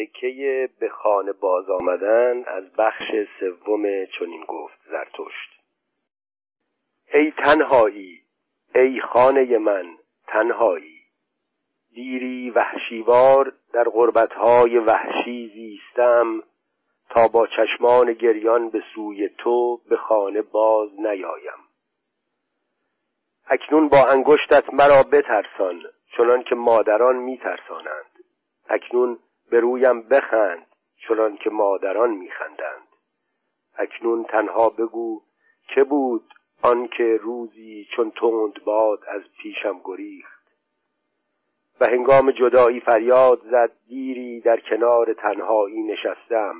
تکه به خانه باز آمدن از بخش سوم چنین گفت زرتشت. ای تنهایی ای خانه من تنهایی. دیری وحشیوار در غربتهای وحشی زیستم تا با چشمان گریان به سوی تو به خانه باز نیایم. اکنون با انگشتت مرا بترسان چنان که مادران میترسانند. اکنون به رویم بخند چنان که مادران میخندند. اکنون تنها بگو که بود آنکه روزی چون تند باد از پیشم گریخت؟ و هنگام جدایی فریاد زد دیری در کنار تنهایی نشستم.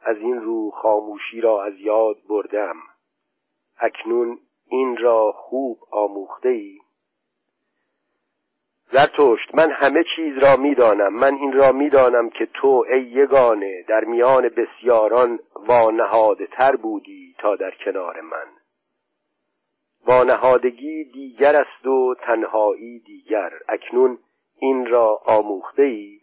از این رو خاموشی را از یاد بردم. اکنون این را خوب آموخته ای زرتشت من همه چیز را می‌دانم. من این را می‌دانم که تو ای یگانه در میان بسیاران وانهاده تر بودی تا در کنار من. وانهادگی دیگر است و تنهایی دیگر. اکنون این را آموخته ای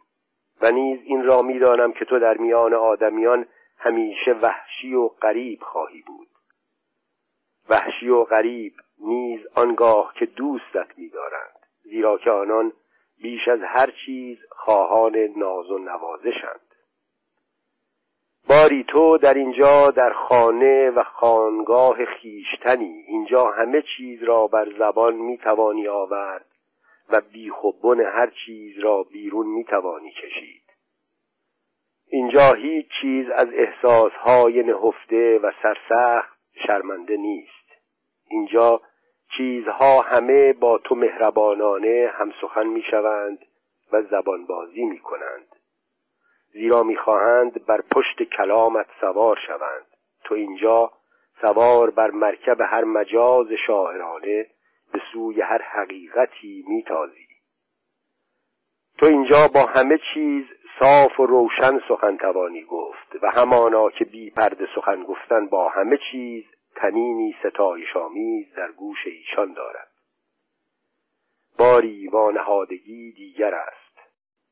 و نیز این را می‌دانم که تو در میان آدمیان همیشه وحشی و غریب خواهی بود. وحشی و غریب نیز آنگاه که دوستت می‌دارند. زیرا که آنان بیش از هر چیز خواهان ناز و نوازشند باری تو در اینجا در خانه و خانگاه خیشتنی. اینجا همه چیز را بر زبان می‌توانی آورد و بیخوبن هر چیز را بیرون می‌توانی کشید. اینجا هیچ چیز از احساسهای نهفته و سرسخت شرمنده نیست. اینجا چیزها همه با تو مهربانانه همسخن می‌شوند و زبان بازی می کنند زیرا می‌خواهند بر پشت کلامت سوار شوند. تو اینجا سوار بر مرکب هر مجاز شاعرانه به سوی هر حقیقتی میتازی. تو اینجا با همه چیز صاف و روشن سخن توانی گفت و همانا که بی پرده سخن گفتن با همه چیز تنینی ستایش آمیز در گوش ایشان دارد. باری وانهادگی دیگر است.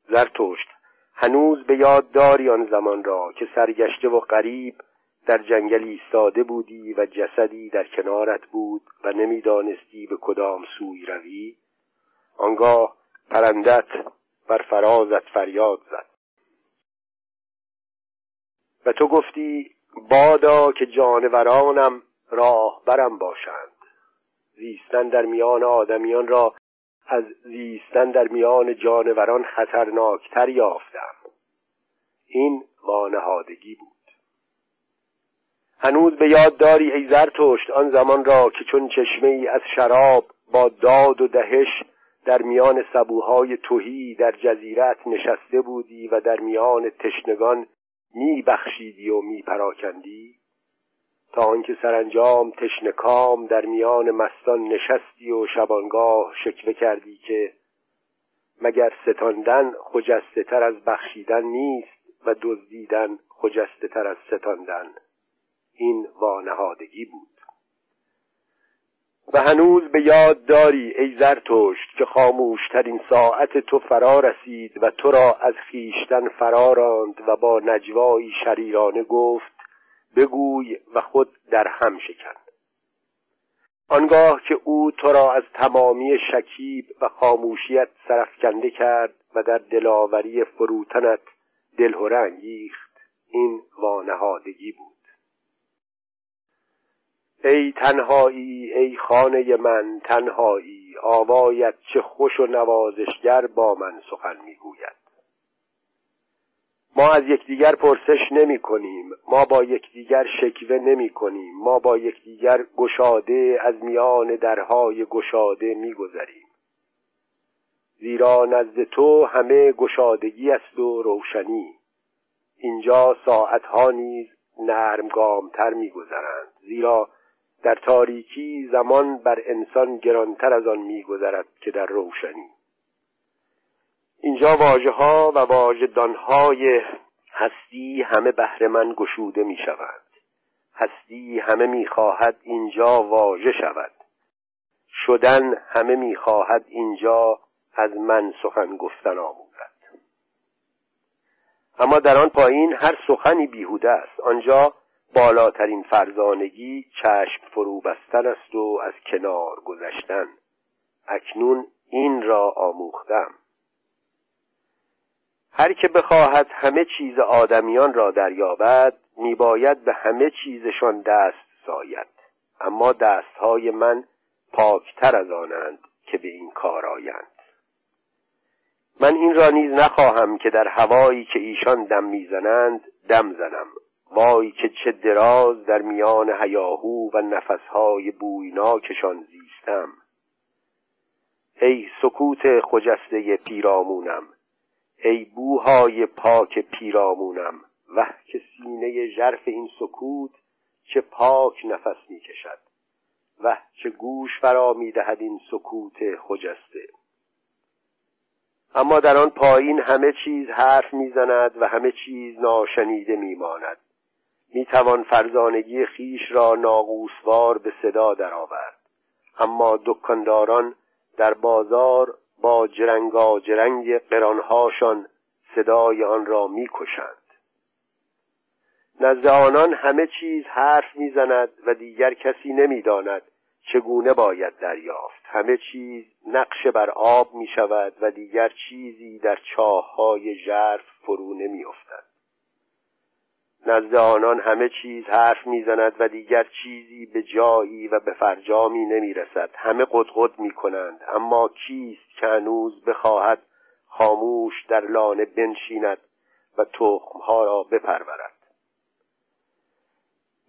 زرتشت هنوز به یاد داری آن زمان را که سرگشته و غریب در جنگل ایستاده بودی و جسدی در کنارت بود و نمی‌دانستی به کدام سوی روی؟ آنگاه پرندت بر فرازت فریاد زد. و تو گفتی بادا که جانورانم راهبرم باشند. زیستن در میان آدمیان را از زیستن در میان جانوران خطرناکتر یافتم. این وانهادگی بود. هنوز به یاد داری ای زرتشت آن زمان را که چون چشمه ای از شراب با داد و دهش در میان سبوهای توهی در جزیرت نشسته بودی و در میان تشنگان می بخشیدی و می پراکندی تا آنکه سرانجام تشنکام در میان مستان نشستی و شبانگاه شکوه کردی که مگر ستاندن خجسته تر از بخشیدن نیست و دزدیدن خجسته تر از ستاندن؟ این وانهادگی بود. و هنوز به یاد داری ای زرتشت که خاموشترین ساعت تو فرا رسید و تو را از خیشتن فرا راند و با نجوایی شریرانه گفت بگوی و خود در هم شکن. آنگاه که او تو را از تمامی شکیب و خاموشیت سرفکنده کرد و در دلاوری فروتنت دلهره انگیخت این وانهادگی بود. ای تنهایی ای خانه من تنهایی آوایت چه خوش و نوازشگر با من سخن می‌گوید. ما از یکدیگر پرسش نمی کنیم. ما با یکدیگر شکوه نمی کنیم. ما با یکدیگر گشاده از میان درهای گشاده میگذریم زیرا نزد تو همه گشادگی است و روشنی. اینجا ساعتها نیز نرمگامتر میگذرند زیرا در تاریکی زمان بر انسان گرانتر از آن میگذرد که در روشنی. اینجا واجه ها و واجدان های هستی همه بهر من گشوده می شوند هستی همه می خواهد اینجا واژه شود. شدن همه می خواهد اینجا از من سخن گفتن آموزد. اما در آن پایین هر سخنی بیهوده است. آنجا بالاترین فرزانگی چشم فرو بستن است و از کنار گذشتن. اکنون این را آموختم. هر که بخواهد همه چیز آدمیان را دریابد میباید به همه چیزشان دست ساید. اما دستهای من پاکتر از آنند که به این کار آیند. من این را نیز نخواهم که در هوایی که ایشان دم می‌زنند دم زنم. وای که چه دراز در میان هیاهو و نفسهای بویناکشان زیستم. ای سکوت خجسته پیرامونم ای بوهای پاک پیرامونم وه که سینه ژرف این سکوت چه پاک نفس می‌کشد وه چه گوش فرا می‌دهد این سکوت خجسته. اما در آن پایین همه چیز حرف می‌زند و همه چیز ناشنیده میماند. می‌توان فرزانگی خیش را ناقوسوار به صدا درآورد. اما دکانداران در بازار با جرنگا جرنگ قرانهاشان صدای آن را می‌کشند نزد آنان همه چیز حرف می‌زند و دیگر کسی نمی‌داند چگونه باید دریافت همه چیز نقش بر آب می شود و دیگر چیزی در چاه های ژرف فرو نمی افتد. نزد آنان همه چیز حرف می‌زند و دیگر چیزی به جایی و به فرجامی نمی رسد همه قدقد می کنند اما کیست که هنوز بخواهد خاموش در لانه بنشیند و تخمها را بپرورد؟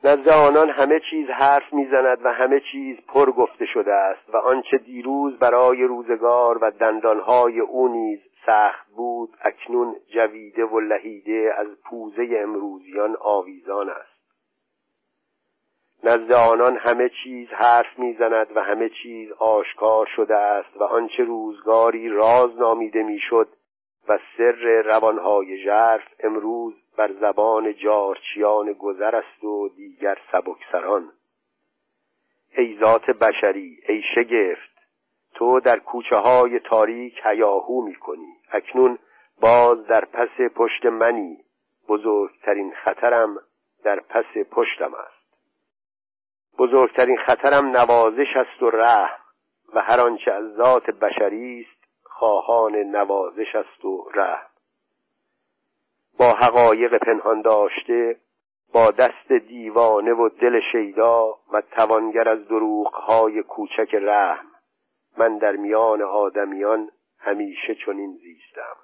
نزد آنان همه چیز حرف می‌زند و همه چیز پر گفته شده است و آنچه دیروز برای روزگار و دندانهای او نیز سخت بود اکنون جویده و لهیده از پوزه امروزیان آویزان است. نزد آنان همه چیز حرف می‌زند و همه چیز آشکار شده است و آنچه روزگاری راز نامیده می‌شد و سر روانهای ژرف امروز بر زبان جارچیان گذر است و دیگر سبکسران. ای ذات بشری ای شگفت تو در کوچه های تاریک هیاهو می کنی اکنون باز در پس پشت منی. بزرگترین خطرم در پس پشتم است. بزرگترین خطرم نوازش است و رحم و هر آنچه از ذات بشری است خواهان نوازش است و رحم. با حقایق پنهان داشته با دست دیوانه و دل شیدا و توانگر از دروغهای کوچک رحم من در میان آدمیان همیشه چنین زیستم.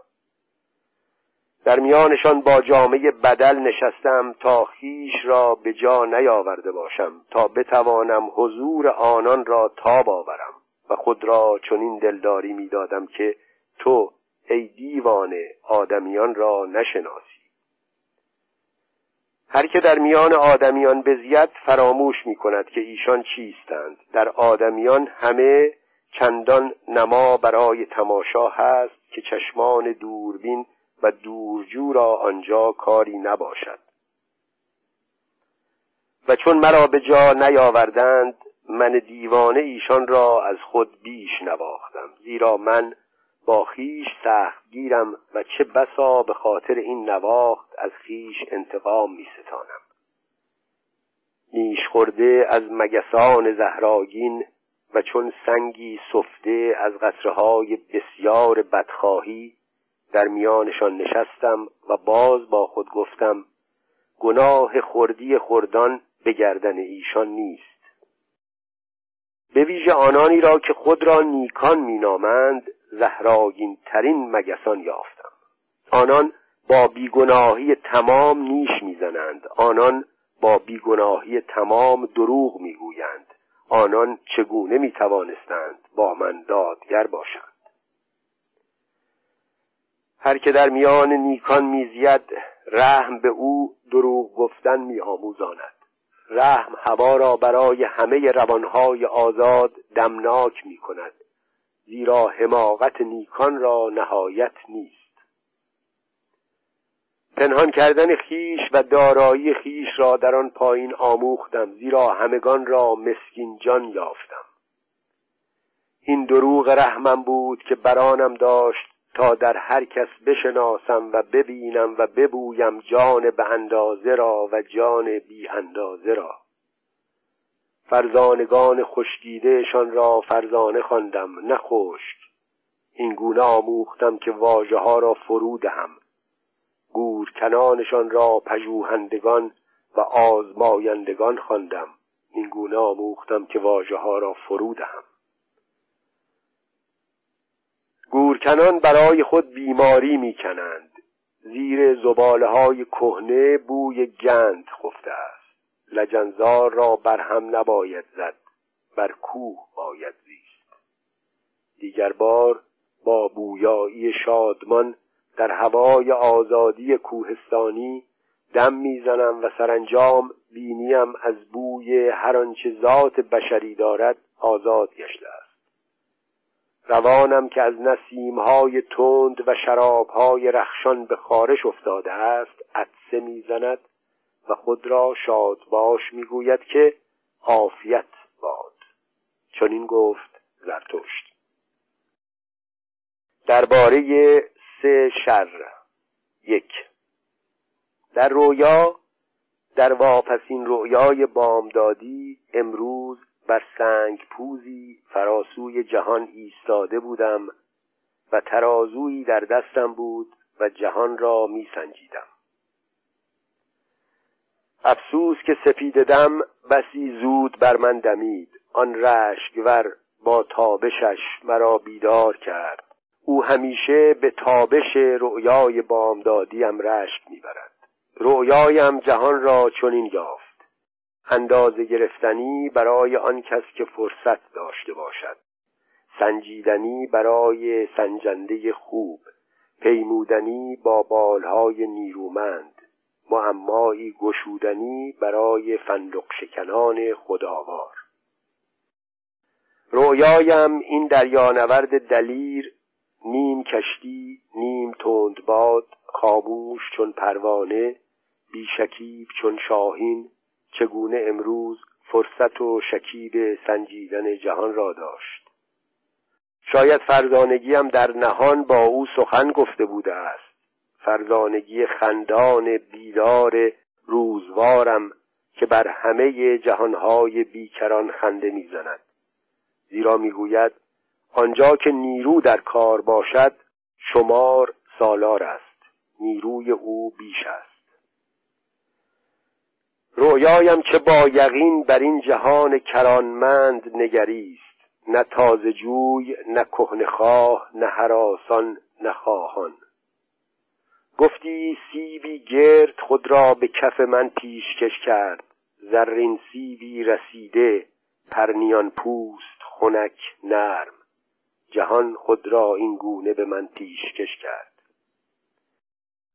در میانشان با جامعه بدل نشستم تا خیش را به جا نیاورده باشم تا بتوانم حضور آنان را تاب آورم و خود را چنین دلداری می‌دادم که تو ای دیوانه آدمیان را نشناسی. هر که در میان آدمیان بزید فراموش می کند که ایشان چیستند. در آدمیان همه چندان نما برای تماشا هست که چشمان دوربین و دورجو را آنجا کاری نباشد. و چون مرا به جا نیاوردند من دیوانه ایشان را از خود بیش نواختم زیرا من با خیش سخت گیرم و چه بسا به خاطر این نواخت از خیش انتقام می ستانم نیش خورده از مگسان زهراگین و چون سنگی سفته از قطرهای بسیار بدخواهی در میانشان نشستم و باز با خود گفتم گناه خوردی خوردان به گردن ایشان نیست. به ویژه آنانی را که خود را نیکان مینامند زهراگین ترین مگسان یافتم. آنان با بیگناهی تمام نیش می‌زنند. آنان با بیگناهی تمام دروغ می‌گویند. آنان چگونه می‌توانستند با من دادگر باشند؟ هر که در میان نیکان میزید رحم به او دروغ گفتن میآموزاند. رحم هوا را برای همه روانهای آزاد دمناک می کند زیرا حماقت نیکان را نهایت نیست. پنهان کردن خیش و دارایی خیش را در آن پایین آموختم زیرا همگان را مسکین جان یافتم. این دروغ رحمم بود که برانم داشت تا در هر کس بشناسم و ببینم و ببویم جان به اندازه را و جان بی اندازه را. فرزانگان خشکیدهشان را فرزانه خواندم نه خشک. این گونه آموختم که واژه ها را فرو دهم. گورکنانشان را پژوهندگان و آزمایندگان خواندم. این گونه آموختم که واژه ها را فرو دهم. گورکنان برای خود بیماری می‌کنند زیر زباله های کهنه بوی گند خفته است. لجنزار را بر هم نباید زد بر کوه باید زیست. دیگر بار با بویایی شادمان در هوای آزادی کوهستانی دم می‌زنم و سرانجام بینیم از بوی هر آنچه ذات بشری دارد آزاد گشته است. روانم که از نسیمهای تند و شرابهای رخشان به خارش افتاده است عدسه می‌زند و خود را شاد باش می‌گوید که عافیت باد. چون این گفت زرتشت. درباره سه شر. یک. در رویا در واپسین رویای بامدادی امروز بر سنگ پوزی فراسوی جهان ایستاده بودم و ترازویی در دستم بود و جهان را می سنجیدم افسوس که سپید دم بسی زود بر من دمید. آن رشکور با تابشش مرا بیدار کرد. او همیشه به تابش رؤیای بامدادیم رشک می‌برد. رؤیایم جهان را چنین یافت. اندازه گرفتنی برای آن کس که فرصت داشته باشد. سنجیدنی برای سنجنده خوب. پیمودنی با بالهای نیرومند. معمایی گشودنی برای فندق شکنان خداوار. رویایم این دریانورد دلیر نیم کشتی نیم تند باد خاموش چون پروانه بیشکیب چون شاهین چگونه امروز فرصت و شکیب سنجیدن جهان را داشت. شاید فرزانگیم در نهان با او سخن گفته بوده است. فرزانگی خندان بیدار روزوارم که بر همه جهانهای بیکران خنده می‌زند. زیرا می‌گوید آنجا که نیرو در کار باشد شمار سالار است. نیروی او بیش است. رویایم که با یقین بر این جهان کرانمند نگریست نه تازه جوی نه خواه نه حراسان نه خواهان. گفتی سیبی گرد خود را به کف من پیشکش کرد. زرین سیبی رسیده پرنیان پوست خنک نرم. جهان خود را این گونه به من پیشکش کرد.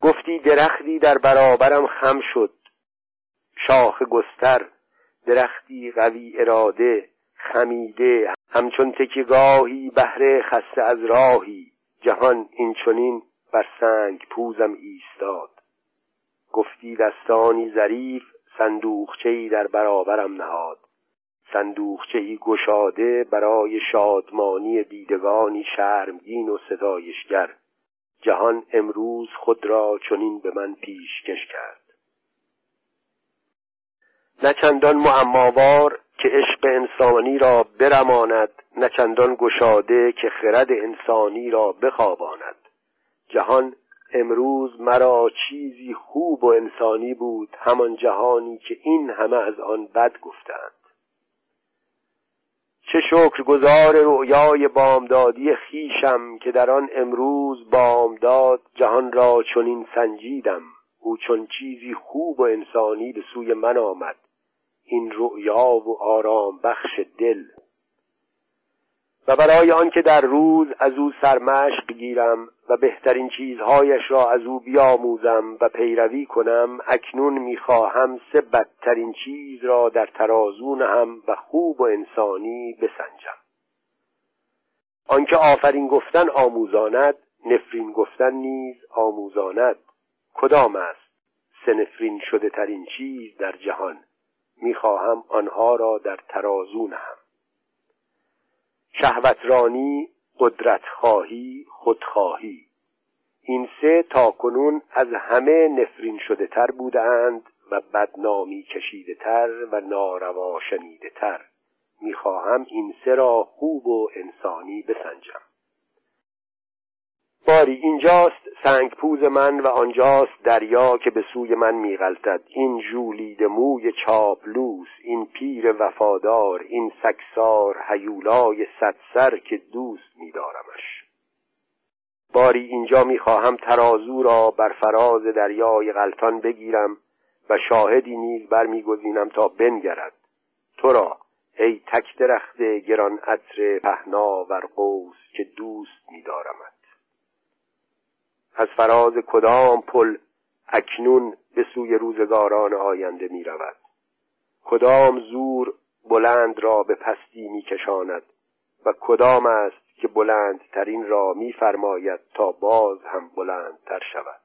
گفتی درختی در برابرم خم شد. شاخ گستر درختی قوی اراده خمیده. همچون تکیگاهی بهره خسته از راهی. جهان این چنین بر سنگ پوزم ایستاد. گفتی دستانی ظریف صندوقچهای در برابرم نهاد. صندوقچه ای گشاده برای شادمانی دیدگانی شرمگین و ستایشگر. جهان امروز خود را چنین به من پیشکش کرد. نه چندان معماوار که عشق انسانی را برماند نه چندان گشاده که خرد انسانی را بخواباند. جهان امروز مرا چیزی خوب و انسانی بود همان جهانی که این همه از آن بد گفتند چه گذار رؤیای بامدادی خیشم که در آن امروز بامداد جهان را چنین سنجیدم. او چون چیزی خوب و انسانی به سوی من آمد. این رؤیا و آرام بخش دل. و برای آنکه در روز از او سرمشق گیرم و بهترین چیزهایش را از او بیاموزم و پیروی کنم اکنون می‌خواهم سه بدترین چیز را در ترازون هم و خوب و انسانی بسنجم. آنکه آفرین گفتن آموزاند نفرین گفتن نیز آموزاند. کدام است؟ سه نفرین شده ترین چیز در جهان. می‌خواهم آنها را در ترازون هم شهوترانی قدرت خواهی خودخواهی. این سه تا کنون از همه نفرین شده تر بودند و بدنامی کشیده تر و ناروا شنیده تر می‌خواهم این سه را خوب و انسانی بسنجم. باری اینجاست سنگ پوز من و آنجاست دریا که به سوی من میغلطد. این ژولید موی چاپلوس این پیر وفادار این سکسار هیولای صد سر که دوست میدارمش. باری اینجا می‌خواهم ترازو را بر فراز دریای غلطان بگیرم و شاهدی نیز برمیگزینم تا بنگرد. تو را ای تک درخت گران عطر پهنا و قوس که دوست میدارمت. از فراز کدام پل اکنون به سوی روزگاران آینده می رود کدام زور بلند را به پستی می کشاند و کدام است که بلندترین را میفرماید تا باز هم بلندتر شود.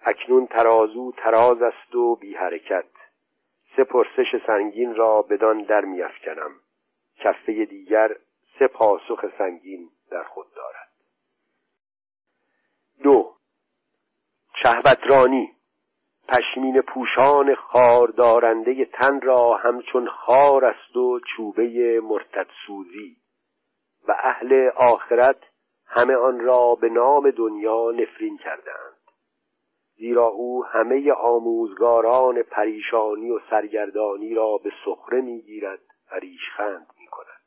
اکنون ترازو تراز است و بی حرکت. سه پرسش سنگین را بدان در میافکنم. کفه دیگر سه پاسخ سنگین در خود دارد. دو. شهوترانی. پشمین پوشان خاردارنده تن را همچون خار است و چوبه مرتدسوزی. و اهل آخرت همه آن را به نام دنیا نفرین کردند. زیرا او همه آموزگاران پریشانی و سرگردانی را به سخره می‌گیرد و ریشخند می‌کند.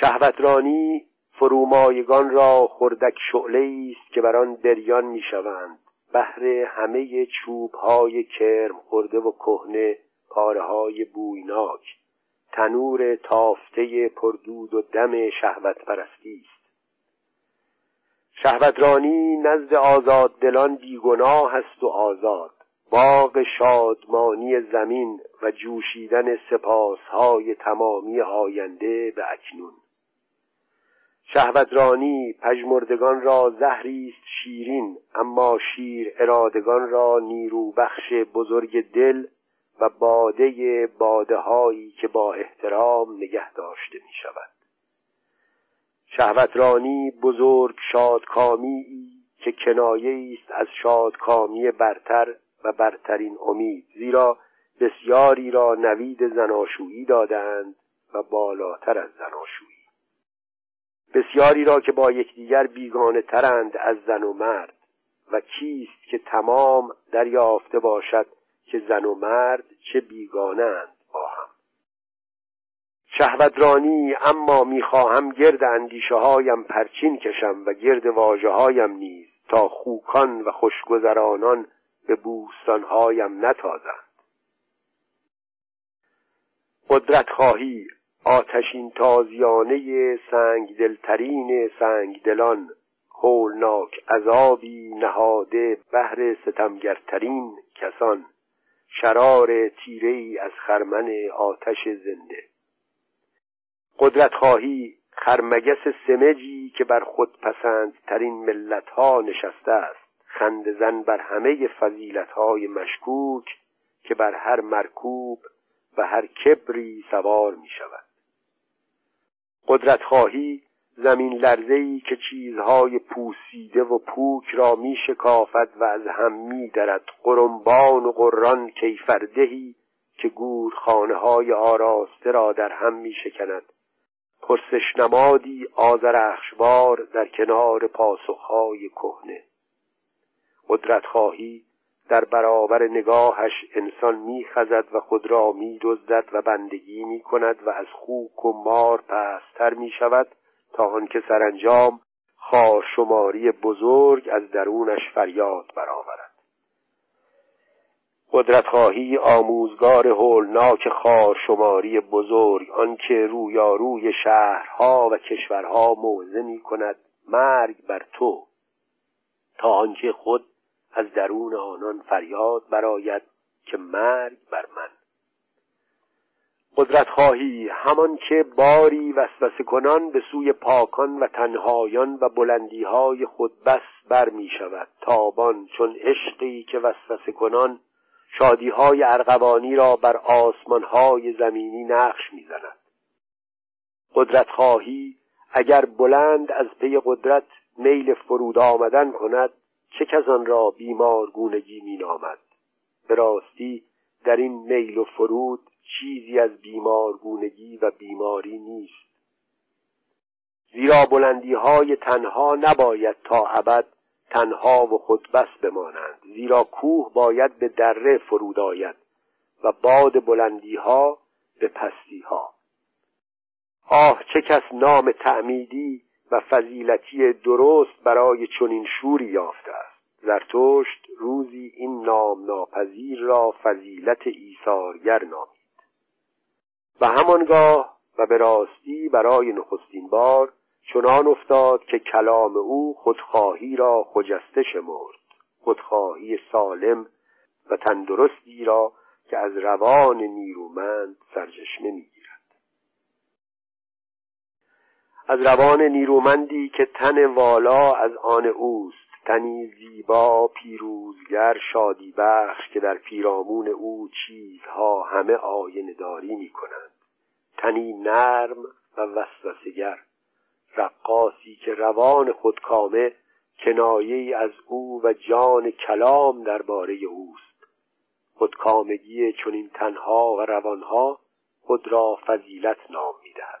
شهوترانی فرومایگان را خردک شعله است که بر آن بریان می‌شوند. بهر همه چوب های کرم خورده و کهنه پاره های بویناک. تنور تافته پردود و دم شهوت پرستی است. شهوترانی نزد آزاد دلان بیگناه است و آزاد. باغ شادمانی زمین و جوشیدن سپاسهای تمامی آینده به اکنون. شهوترانی پژمردگان را زهری است شیرین اما شیر ارادگان را نیرو بخش بزرگ دل و باده باده هایی که با احترام نگه داشته می شود شهوترانی بزرگ شادکامی که کنایه است از شادکامی برتر و برترین امید زیرا بسیاری را نوید زناشویی دادند و بالاتر از زناشویی. بسیاری را که با یکدیگر بیگانه ترند از زن و مرد. و کیست که تمام دریافته باشد که زن و مرد چه بیگانند با هم. شهوترانی اما می‌خواهم گرد اندیشه هایم پرچین کشم و گرد واجه هایم نیز تا خوکان و خوشگذرانان به بوستانهایم نتازند. قدرت خواهی آتشین تازیانه سنگ دلترین سنگ دلان هولناک عذابی نهاده بهر ستمگرترین کسان شرار تیره ای از خرمن آتش زنده. قدرت خواهی خرمگس سمجی که بر خود پسند ترین ملت ها نشسته است. خند زن بر همه فضیلت های مشکوک که بر هر مرکوب و هر کبری سوار می شود قدرت خواهی زمین لرزهی که چیزهای پوسیده و پوک را می شکافد و از هم می درد قرنبان و قران کیفردهی که گورخانه های آراسته را در هم می شکند پرسش نمادی آزرخشوار در کنار پاسخهای کهنه. قدرت خواهی در برابر نگاهش انسان میخزد و خود را میدزدد و بندگی می‌کند و از خوک و مار پستر می‌شود تا آنکه سرانجام خارشماری بزرگ از درونش فریاد برآورد. قدرت خواهی آموزگار هولناک خارشماری بزرگ آنکه رویاروی شهرها و کشورها موزه می کند مرگ بر تو. تا آنکه خود از درون آنان فریاد براید که مرگ بر من. قدرت خواهی همان که باری وسوسه کنان به سوی پاکان و تنهایان و بلندی های خود بس بر می شود. تابان چون عشقی که وسوسه کنان شادی های ارغوانی را بر آسمان های زمینی نقش می زند. قدرت خواهی اگر بلند از پی قدرت میل فرود آمدن کند چه کس آن را بیمارگونگی می نامد به راستی در این میل و فرود چیزی از بیمارگونگی و بیماری نیست. زیرا بلندی های تنها نباید تا ابد تنها و خودبس بمانند. زیرا کوه باید به دره فرود آید و باد بلندی ها به پستی ها آه چه کس نام تعمیدی و فضیلتی درست برای چنین شوری یافته است. زرتشت روزی این نام ناپذیر را فضیلت ایثارگر نامید. و همانگاه و به راستی برای نخستین بار چنان افتاد که کلام او خودخواهی را خجسته شمرد. خودخواهی سالم و تندرستی را که از روان نیرومند سرچشمه می‌گیرد. از روان نیرومندی که تن والا از آن اوست. تنی زیبا پیروزگر شادی بخش که در پیرامون او چیزها همه آینه داری می کنند. تنی نرم و وسوسگر رقاسی که روان خودکامه کنایه از او و جان کلام درباره اوست. خودکامگی چنین تنها و روانها خود را فضیلت نام می‌دهد.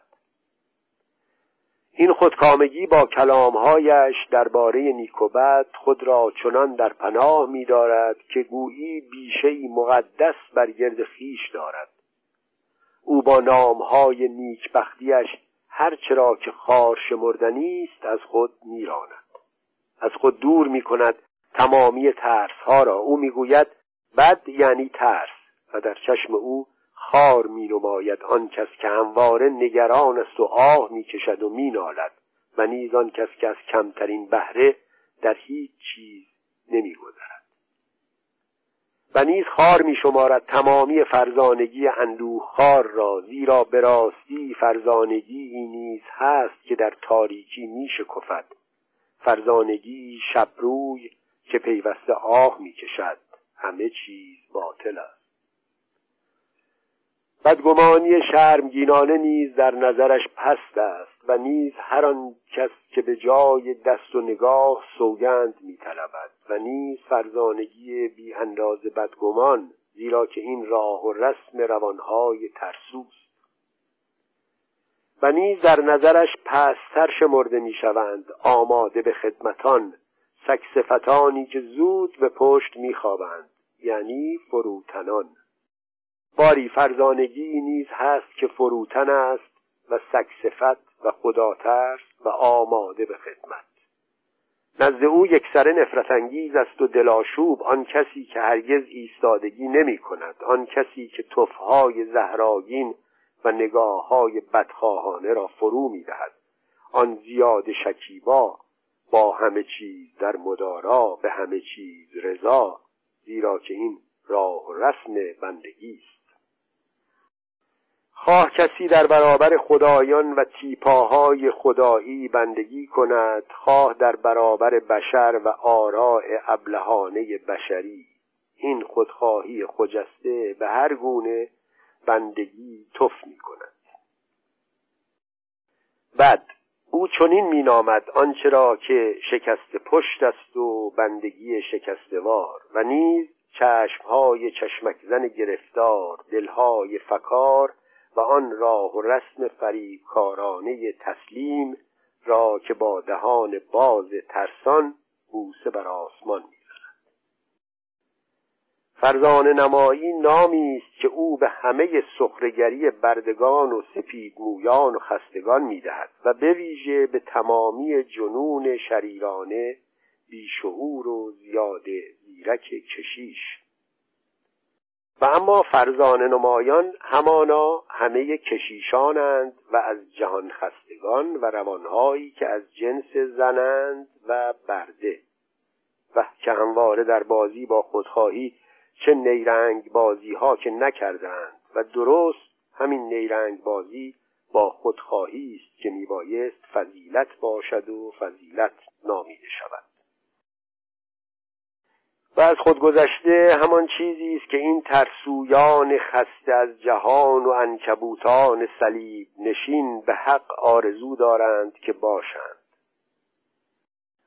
این خودکامگی با کلامهایش درباره نیکوبت خود را چنان در پناه می‌دارد که گویی بیشهای مقدس بر گرد خیش دارد. او با نامهای نیکبختیش هر چرا که خار شمردنی است از خود میراند. از خود دور می کند تمامی ترس ها را. او می‌گوید بد یعنی ترس و در چشم او خار می نماید آن کس که همواره نگران است و آه می کشد و می نالد و نیز آن کس که از کمترین بهره در هیچ چیز نمی گذرد و نیز خار می شمارد تمامی فرزانگی اندوه خار را زیرا به راستی فرزانگی نیز هست که در تاریکی می شکفد فرزانگی شبروی که پیوسته آه می کشد همه چیز باطل است. بدگمانی شرمگینانه نیز در نظرش پست است و نیز هر آن کس که به جای دست و نگاه سوگند میطلبد و نیز فرزانگی بی انداز بدگمان زیرا که این راه و رسم روانهای ترسوست. و نیز در نظرش پستر شمرده می‌شوند آماده به خدمتان سکسفتانی که زود به پشت میخوابند یعنی فروتنان. باری فرزانگی نیز هست که فروتن است و سکسفت و خداترس و آماده به خدمت. نزد او یک سر نفرت انگیز است و دلاشوب آن کسی که هرگز ایستادگی نمی کند آن کسی که تفهای زهراگین و نگاه های بدخواهانه را فرو می دهد. آن زیاد شکیبا با همه چیز در مدارا به همه چیز رضا زیرا که این راه رسم بندگی است. خواه کسی در برابر خدایان و تیپاهای خدایی بندگی کند خواه در برابر بشر و آراء ابلهانه بشری. این خودخواهی خجسته به هر گونه بندگی تف می کند بد او چنین مینامد آنچه را که شکست پشت است و بندگی شکستوار و نیز چشمهای چشمکزن گرفتار دلهای فکار و آن راه و رسم فریبکارانه تسلیم را که با دهان باز ترسان بوسه بر آسمان می‌زند. فرزانه نمایی نامی است که او به همه سخرگری بردگان و سپید مویان و خستگان می‌دهد و به ویژه به تمامی جنون شریرانه بیشعور و زیاده زیرک کشیش و اما فرزانه نمایان همانا همه کشیشانند و از جهان خستگان و روانهایی که از جنس زنند و برده. و که همواره در بازی با خودخواهی چه نیرنگ بازی ها که نکردند و درست همین نیرنگ بازی با خودخواهی است که میبایست فضیلت باشد و فضیلت نامیده شود. و از خودگذشته همان چیزی است که این ترسویان خسته از جهان و انکبوتان صلیب نشین به حق آرزو دارند که باشند.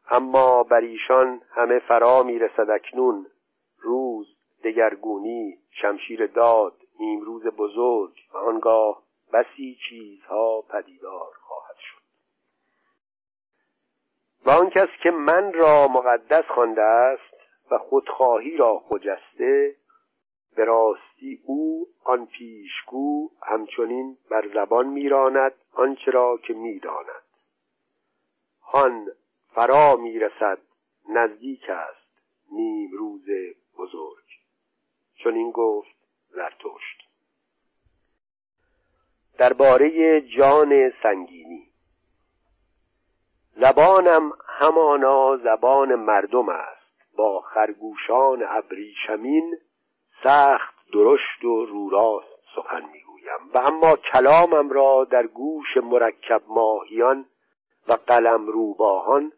اما بر ایشان همه فرا می‌رسد اکنون. روز دگرگونی شمشیر داد نیمروز بزرگ و آنگاه بسی چیزها پدیدار خواهد شد. و آن کس که من را مقدس خوانده است و خودخواهی را خجسته به راستی او آن پیشگو همچنین بر زبان میراند آنچه را که می‌داند. هان فرا می‌رسد نزدیک است نیم روز بزرگ. چون این گفت زرتشت. درباره جان سنگینی. زبانم همانا زبان مردم است. با خرگوشان ابریشمین سخت درشت و روراست سخن می‌گویم. و اما کلامم را در گوش مرکب ماهیان و قلم روباهان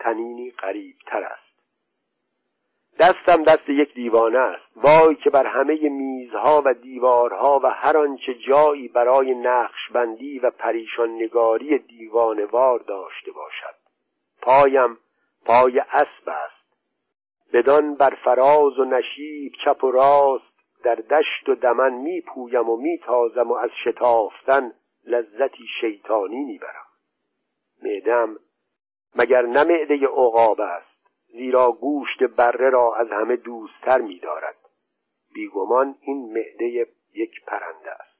تنینی قریب تر است. دستم دست یک دیوانه است. وای که بر همه میزها و دیوارها و هر آنچه جایی برای نقشبندی و پریشان نگاری دیوانوار داشته باشد. پایم پای اسب است. بدان بر فراز و نشیب چپ و راست در دشت و دمن میپویم و میتازم و از شتافتن لذتی شیطانی می‌برم. معدم مگر نه معده عقاب است زیرا گوشت بره را از همه دوستتر میدارد. بیگمان این معده یک پرنده است.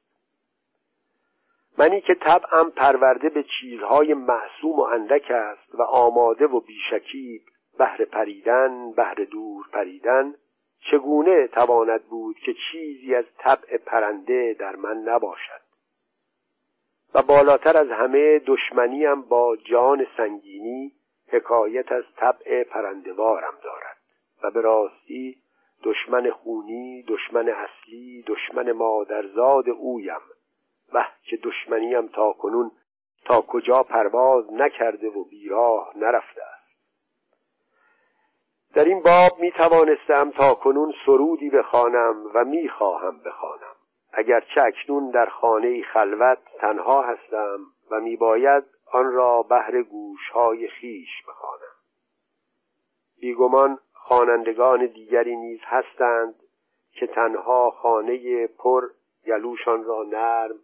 منی که طبعم پرورده به چیزهای محسوم و اندک است و آماده و بیشکیب بهر پریدن بهر دور پریدن چگونه تواند بود که چیزی از طبع پرنده در من نباشد؟ و بالاتر از همه دشمنیم با جان سنگینی حکایت از طبع پرندوارم دارد. و به راستی دشمن خونی دشمن اصلی دشمن مادرزاد اویم. و که دشمنیم تا کنون تا کجا پرواز نکرده و بیراه نرفته در این باب می توانستم تا کنون سرودی بخوانم و می خواهم بخوانم اگرچه اکنون در خانه خلوت تنها هستم و می باید آن را بهر گوشهای خیش بخوانم. بیگمان خوانندگان دیگری نیز هستند که تنها خانه پر گلوشان را نرم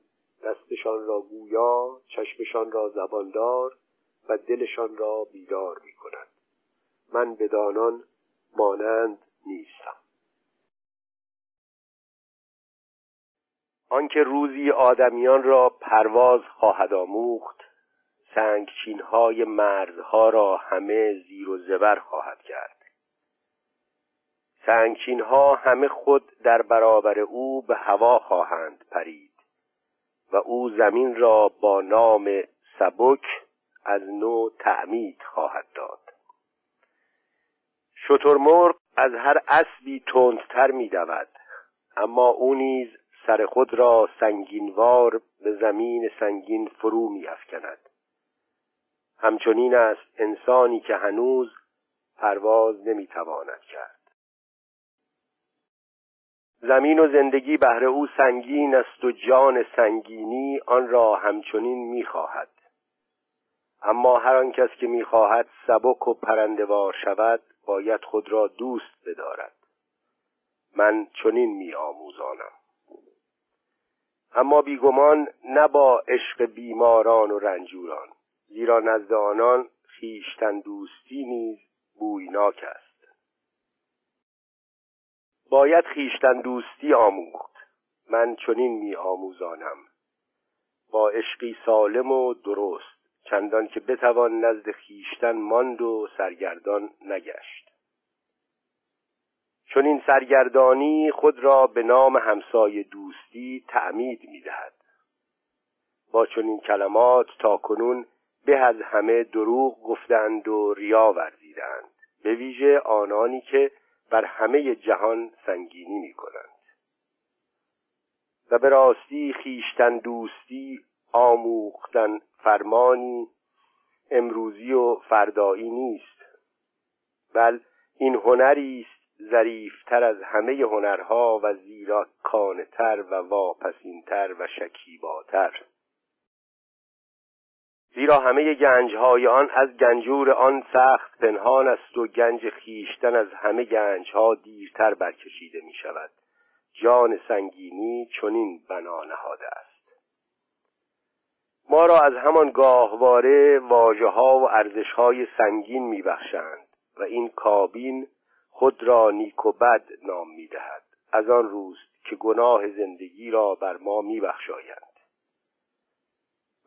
دستشان را گویا چشمشان را زباندار و دلشان را بیدار می کند من بدانان مانند نیستم. آنکه روزی آدمیان را پرواز خواهد آموخت سنگچین های مرزها را همه زیر و زبر خواهد کرد. سنگچین ها همه خود در برابر او به هوا خواهند پرید و او زمین را با نام سبک از نو تعمید خواهد داد. شترمرغ از هر اسبی تندتر میدود. اما او نیز سر خود را سنگینوار به زمین سنگین فرو میافکند. همچنین است انسانی که هنوز پرواز نمی‌تواند کرد. زمین و زندگی بهر او سنگین است و جان سنگینی آن را همچنین می‌خواهد. اما هر آن کس که می‌خواهد سبک و پرندوار شود باید خود را دوست بدارد. من چنین می آموزانم. اما بیگمان نه با عشق بیماران و رنجوران زیرا نزد آنان خیشتن دوستی نیز بویناک است. باید خیشتن دوستی آموخت. من چنین می آموزانم. با عشقی سالم و درست چندان که بتوان نزد خیشتن ماند و سرگردان نگشت. چون این سرگردانی خود را به نام همسای دوستی تعمید می‌دهد. با چنین کلمات تا کنون به از همه دروغ گفتند و ریا ورزیدند به ویژه آنانی که بر همه جهان سنگینی می کنند و به راستی خیشتن دوستی آموختن فرمانی امروزی و فردایی نیست. بل این هنری است ظریفتر از همه هنرها و زیرکانهتر و واپسینتر و شکیباتر. زیرا همه گنجهای آن از گنجور آن سخت پنهان است و گنج خیشتن از همه گنجها دیرتر برکشیده می شود جان سنگینی چنین بنا نهاده است. ما را از همان گاهواره واجه ها و ارزش های سنگین می بخشند و این کابین خود را نیک و بد نام می دهد از آن روست که گناه زندگی را بر ما می بخشایند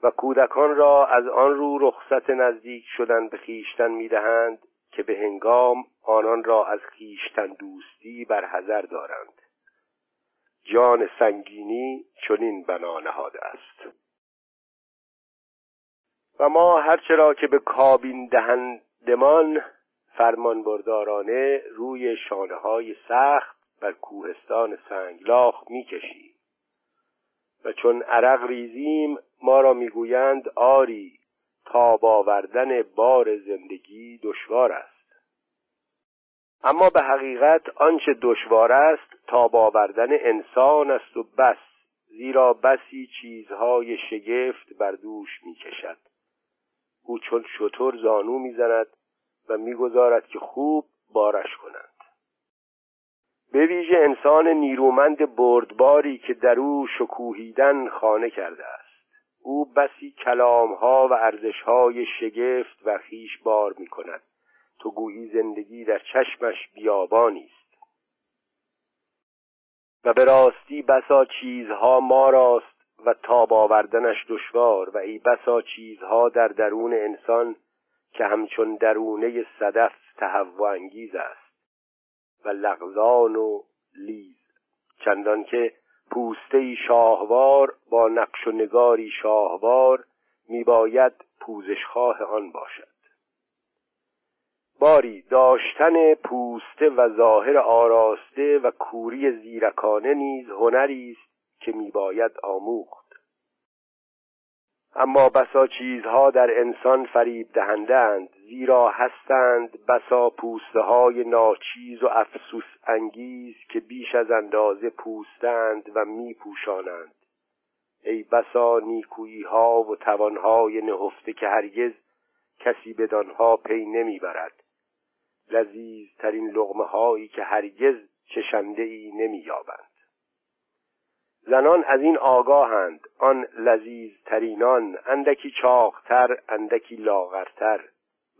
و کودکان را از آن رو رخصت نزدیک شدن به خیشتن می‌دهند که به هنگام آنان را از خیشتن دوستی بر حذر دارند. جان سنگینی چنین بنا نهاده است. و ما هرچه را که به کابین دهندمان فرمان بردارانه روی شانه های سخت بر کوهستان سنگلاخ می‌کشیم. و چون عرق ریزیم ما را می‌گویند آری تاب آوردن بار زندگی دشوار است. اما به حقیقت آنچه دشوار است تاب آوردن انسان است و بس زیرا بسی چیزهای شگفت بر دوش می‌کشد. او چون شطور زانو می‌زند و می‌گذارد که خوب بارش کنند. به ویژه انسان نیرومند بردباری که در او شکوهیدن خانه کرده است. او بسی کلامها و ارزشهای شگفت و خیش بار می کند تو گویی زندگی در چشمش بیابانی است و به راستی بسا چیزها ما راست و تاب آوردنش دشوار و ای بسا چیزها در درون انسان که همچون درونه صدف تهوع انگیز است و لغزان و لیز چندان که پوسته شاهوار با نقش و نگاری شاهوار میباید پوزشخواه آن باشد. باری داشتن پوسته و ظاهر آراسته و کوری زیرکانه نیز هنری است که میباید آموخت. اما بسا چیزها در انسان فریب دهندند زیرا هستند بسا پوسته های ناچیز و افسوس انگیز که بیش از اندازه پوستند و می پوشانند ای بسا نیکویی ها و توانهای نهفته که هرگز کسی بدانها پی نمی‌برد. لذیذ ترین لغمه هایی که هرگز چشنده ای نمی یابند زنان از این آگاهند آن لذیذ ترینان اندکی چاختر اندکی لاغرتر.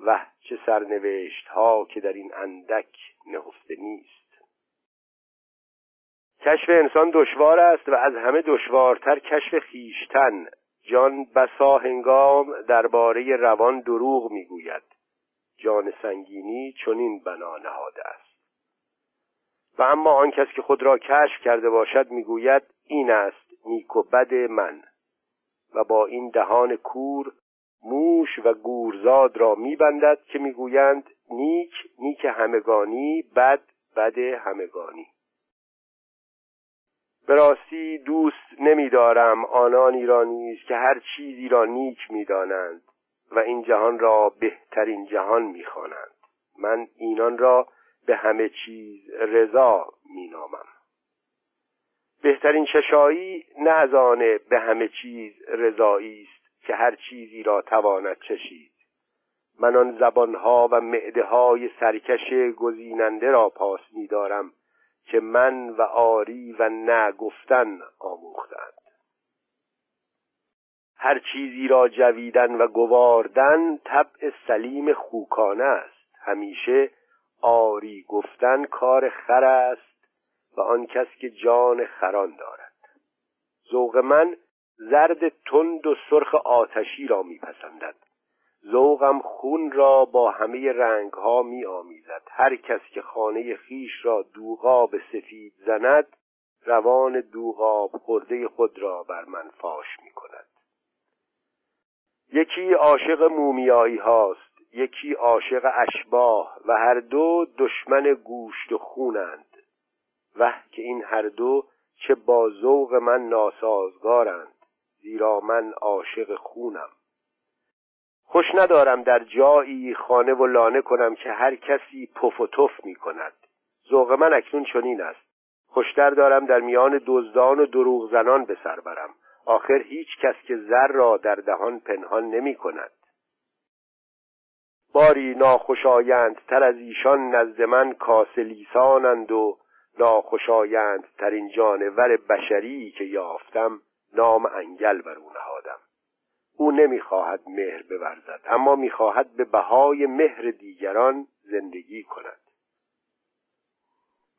و چه سرنوشت ها که در این اندک نهفته نیست. کشف انسان دشوار است و از همه دشوارتر کشف خیشتن جان بسا هنگام درباره روان دروغ می‌گوید. جان سنگینی چنین بنا نهاده است. و اما آن کس که خود را کشف کرده باشد می‌گوید این است نیک و بد من. و با این دهان کور موش و گورزاد را میبندد که می‌گویند نیک نیک همگانی بد بد همگانی. به راستی دوست نمیدارم آنانی را نیز که هر چیزی را نیک می‌دانند و این جهان را بهترین جهان می‌خوانند. من اینان را به همه چیز رضا مینامم. بهترین چشایی نه از آن به همه چیز رضایی است که هر چیزی را تواند چشید. من آن زبانها و معده های سرکش گزیننده را پاس میدارم که من و آری و نه گفتن آموختند. هر چیزی را جویدن و گواردن طبع سلیم خوکانه است. همیشه آری گفتن کار خر است. و آن کس که جان خران دارد. ذوق من زرد تند و سرخ آتشی را میپسندد. ذوقم خون را با همه رنگ ها می آمیزد هر کس که خانه خیش را دوغاب سفید زند روان دوغاب خورده خود را بر من فاش می کند یکی عاشق مومیایی هاست یکی عاشق اشباه و هر دو دشمن گوشت و خونند. و که این هر دو چه با ذوق من ناسازگارند زیرا من عاشق خونم. خوش ندارم در جایی خانه و لانه کنم که هر کسی پف و تف می کند. ذوق من اکنون چنین است. خوشتر دارم در میان دزدان و دروغ زنان به سر برم. آخر هیچ کس که زر را در دهان پنهان نمی کند. باری ناخوشایند تر از ایشان نزد من کاسلیسانند و ناخوشایند ترین جانور بشری که یافتم نام انگل بر او نهادم. او نمی‌خواهد مهر بورزد اما می‌خواهد به بهای مهر دیگران زندگی کند.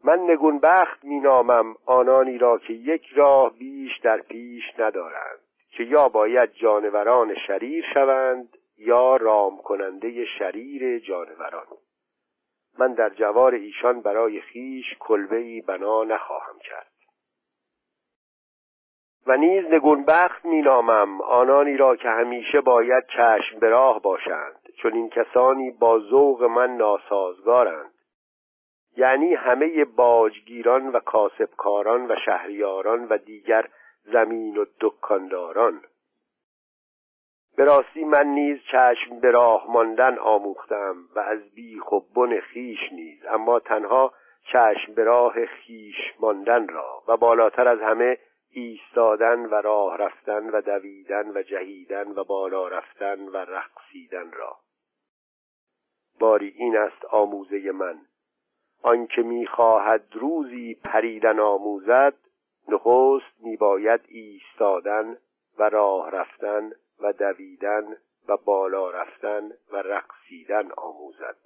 من نگونبخت مینامم آنانی را که یک راه بیش در پیش ندارند که یا باید جانوران شریر شوند یا رام کننده شریر جانوران. من در جوار ایشان برای خیش کلبهی بنا نخواهم کرد. و نیز نگونبخت مینامم آنانی را که همیشه باید چشم به راه باشند چون این کسانی با ذوق من ناسازگارند. یعنی همه باجگیران و کاسبکاران و شهریاران و دیگر زمین و دکانداران. به راستی من نیز چشم به راه ماندن آموختم و از بیخ و بن خیش نیز اما تنها چشم به راه خیش ماندن را و بالاتر از همه ایستادن و راه رفتن و دویدن و جهیدن و بالا رفتن و رقصیدن را. باری این است آموزه من. آنکه می‌خواهد روزی پریدن آموزد نخست میباید ایستادن و راه رفتن و دویدن و بالا رفتن و رقصیدن آموزد.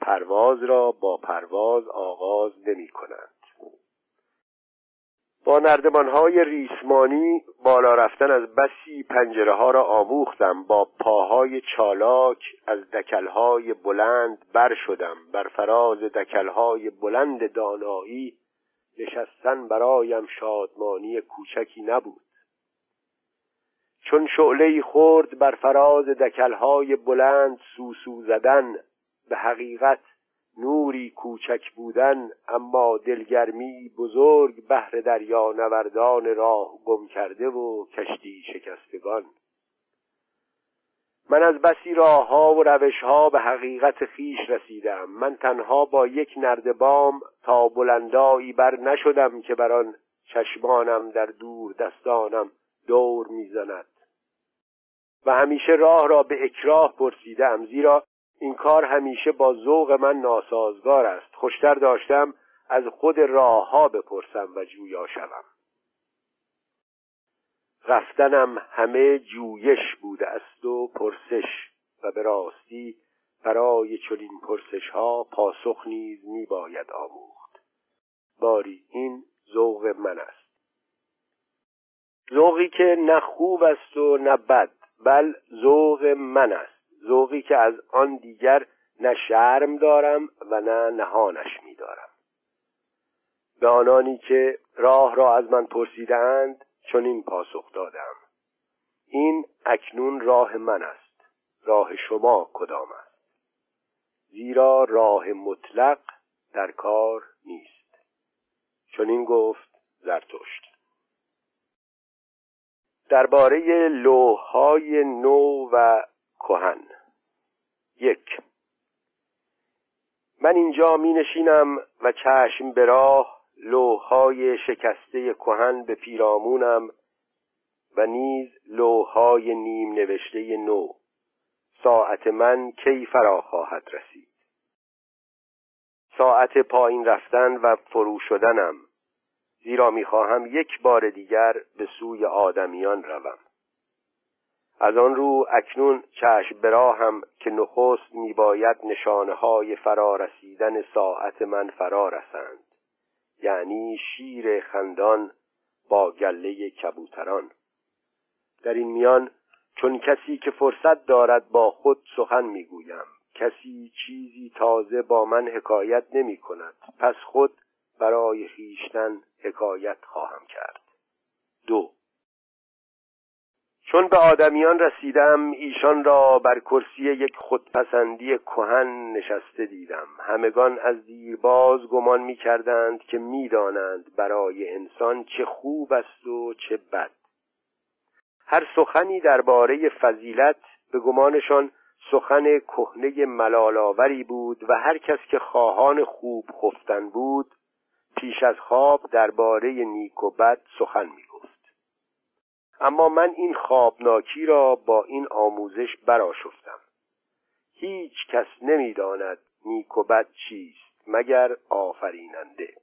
پرواز را با پرواز آغاز نمی کنند. با نردبانهای ریسمانی بالا رفتن از بسی پنجره ها را آموختم. با پاهای چالاک از دکلهای بلند بر شدم. بر فراز دکلهای بلند دانایی نشستن برایم شادمانی کوچکی نبود. چون شعله خورد بر فراز دکلهای بلند سوسو زدن به حقیقت نوری کوچک بودن اما دلگرمی بزرگ بهر دریا نوردان راه گم کرده و کشتی شکستگان. من از بسی راه و روش ها به حقیقت خیش رسیدم. من تنها با یک نردبام تا بلندایی بر نشدم که بر آن چشمانم در دور دستانم دور می‌زند. و همیشه راه را به اکراه پرسیدم زیرا این کار همیشه با ذوق من ناسازگار است. خوشتر داشتم از خود راه ها بپرسم و جویا شوم. رفتنم همه جویش بوده است و پرسش و به راستی برای چنین پرسش ها پاسخ نیز می باید آموخت. باری این ذوق من است. ذوقی که نه خوب است و نه بد. بل ذوق من است. ذوقی که از آن دیگر نه شرم دارم و نه نهانش میدارم. به آنانی که راه را از من پرسیدند چون این پاسخ دادم. این اکنون راه من است. راه شما کدام است؟ زیرا راه مطلق در کار نیست. چون این گفت زرتشت. درباره لوحهای نو و کهن. یک. من اینجا می نشینم و چشم به راه لوحهای شکسته کهن به پیرامونم و نیز لوحهای نیم نوشته نو. ساعت من کی فرا خواهد رسید؟ ساعت پایین رفتن و فرو شدنم. زیرا می‌خواهم یک بار دیگر به سوی آدمیان روم. از آن رو اکنون چشم براهم که نخست میباید نشانه های فرا رسیدن ساعت من فرا رسند. یعنی شیر خندان با گله کبوتران. در این میان چون کسی که فرصت دارد با خود سخن می‌گویم کسی چیزی تازه با من حکایت نمی کند پس خود برای خیشتن حکایت خواهم کرد. دو. چون به آدمیان رسیدم ایشان را بر کرسی یک خودپسندی کهن نشسته دیدم. همگان از دیرباز گمان می کردند که می‌دانند برای انسان چه خوب است و چه بد. هر سخنی درباره فضیلت به گمانشان سخن کهنه ملالاوری بود و هر کس که خواهان خوب خفتن بود پیش از خواب درباره نیک و بد سخن می اما من این خوابناکی را با این آموزش براشفتم هیچ کس نمی‌داند نیک و بد چیست مگر آفریننده.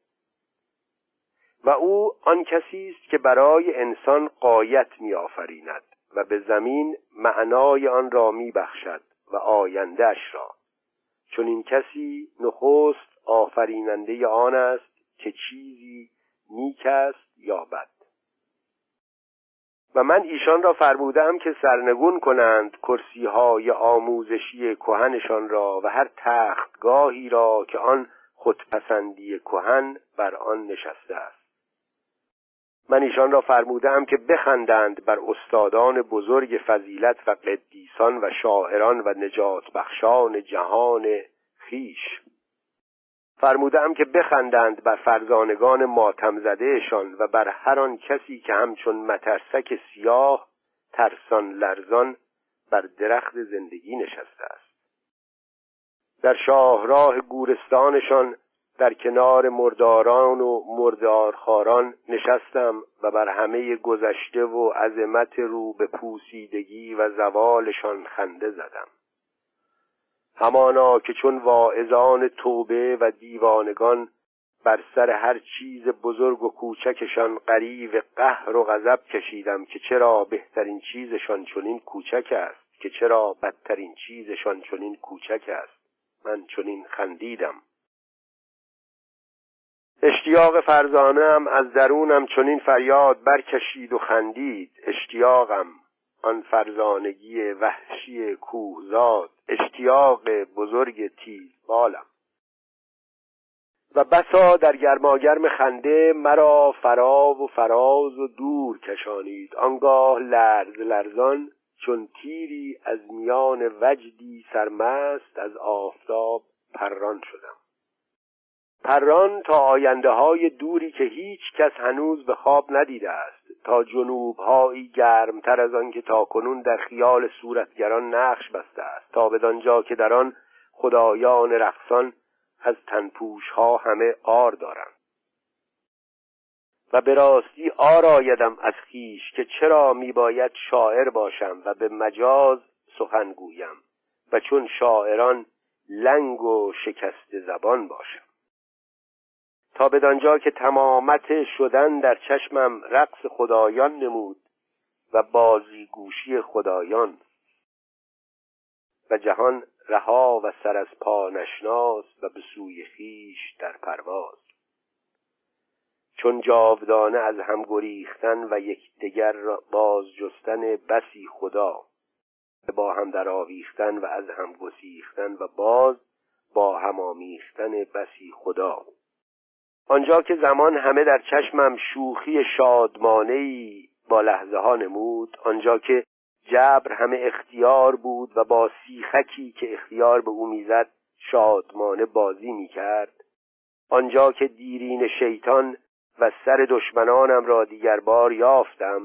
و او آن کسی است که برای انسان قایت می آفریند و به زمین معنای آن را می بخشد و آیندهش را. چون این کسی نخست آفریننده آن است که چیزی نیک است یا بد. و من ایشان را فرمودم که سرنگون کنند کرسی های آموزشی کهنشان را و هر تختگاهی را که آن خودپسندی کهن بر آن نشسته است. من ایشان را فرمودم که بخندند بر استادان بزرگ فضیلت و قدیسان و شاعران و نجات بخشان جهان خیش. فرمودم که بخندند بر فرزانگان ماتم زدهشان و بر هر آن کسی که همچون مترسک سیاه ترسان لرزان بر درخت زندگی نشسته است. در شاهراه گورستانشان در کنار مرداران و مردارخاران نشستم و بر همه گذشته و عظمت رو به پوسیدگی و زوالشان خنده زدم. همانا که چون واعظان توبه و دیوانگان بر سر هر چیز بزرگ و کوچکشان قریب قهر و غضب کشیدم که چرا بهترین چیزشان چنین کوچک است که چرا بدترین چیزشان چنین کوچک است. من چنین خندیدم. اشتیاق فرزانم از درونم چنین فریاد برکشید و خندید. اشتیاقم. آن فرزانگی وحشی کوهزاد اشتیاق بزرگ تیز بالم. و بسا در گرماگرم خنده مرا فرا و فراز و دور کشانید. آنگاه لرز لرزان چون تیری از میان وجدی سرمست از آفتاب پران شدم. پران تا آینده های دوری که هیچ کس هنوز به خواب ندیده تا جنوب هایی گرمتر از آن که تا کنون در خیال صورتگران نقش بسته است. تا بدانجا که در آن خدایان رقصان از تنپوش ها همه آر دارند. و به راستی آر آیدم از خیش که چرا میباید شاعر باشم و به مجاز سخن گویم و چون شاعران لنگ و شکست زبان باشم. تا بدانجا که تمامت شدن در چشمم رقص خدایان نمود و بازیگوشی خدایان. و جهان رها و سر از پا نشناس و به سوی خیش در پرواز. چون جاودانه از هم گریختن و یکدیگر باز جستن بسی خدا با هم در آویختن و از هم گسیختن و باز با هم آمیختن بسی خدا. آنجا که زمان همه در چشمم شوخی شادمانهای با لحظه ها نمود آنجا که جبر همه اختیار بود و با سیخکی که اختیار به او می‌زد شادمانه بازی می‌کرد آنجا که دیرین شیطان و سر دشمنانم را دیگر بار یافتم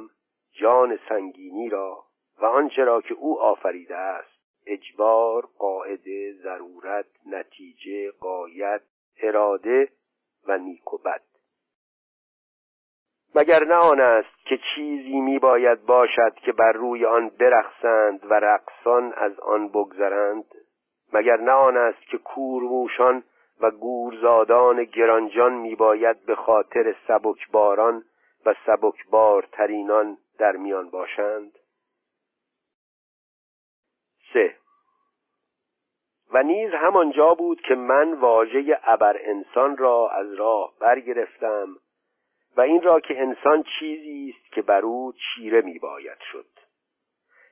جان سنگینی را و آنچه را که او آفریده است اجبار قاعده ضرورت نتیجه قایت اراده و نیک و بد. مگر نه آن است که چیزی می باید باشد که بر روی آن برقصند و رقصان از آن بگذرند؟ مگر نه آن است که کورموشان و گورزادان گرانجان می باید به خاطر سبکباران و سبکبارترینان در میان باشند؟ سه و نیز همانجا بود که من واژه ابر انسان را از راه برگرفتم و این را که انسان چیزی است که بر او چیره می باید شد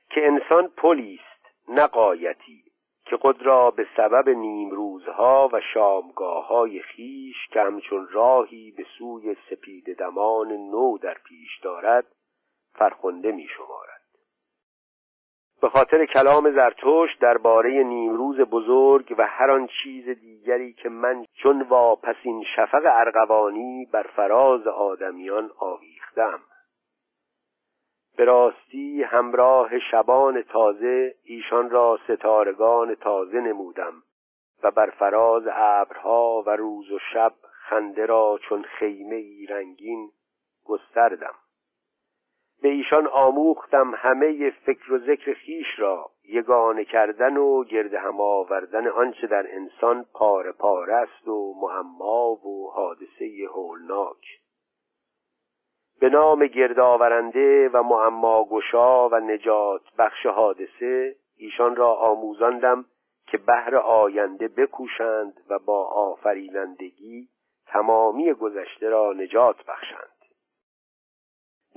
که انسان پلی است نقایتی که خود را به سبب نیمروزها و شامگاه های خیش که همچون راهی به سوی سپید دمان نو در پیش دارد فرخنده می شمارد به خاطر کلام زرتوش درباره نیمروز بزرگ و هر آن چیز دیگری که من چون واپسین شفق ارغوانی بر فراز آدمیان آویختم. به راستی همراه شبان تازه ایشان را ستارگان تازه نمودم و بر فراز ابرها و روز و شب خنده را چون خیمه ای رنگین گستردم. به ایشان آموختم همه فکر و ذکر خیش را یگانه کردن و گرد هم آوردن آنچه در انسان پاره پاره است و معما و حادثه هولناک. به نام گردآورنده و معما گشا و نجات بخش حادثه ایشان را آموزاندم که بهر آینده بکوشند و با آفرینندگی تمامی گذشته را نجات بخشند.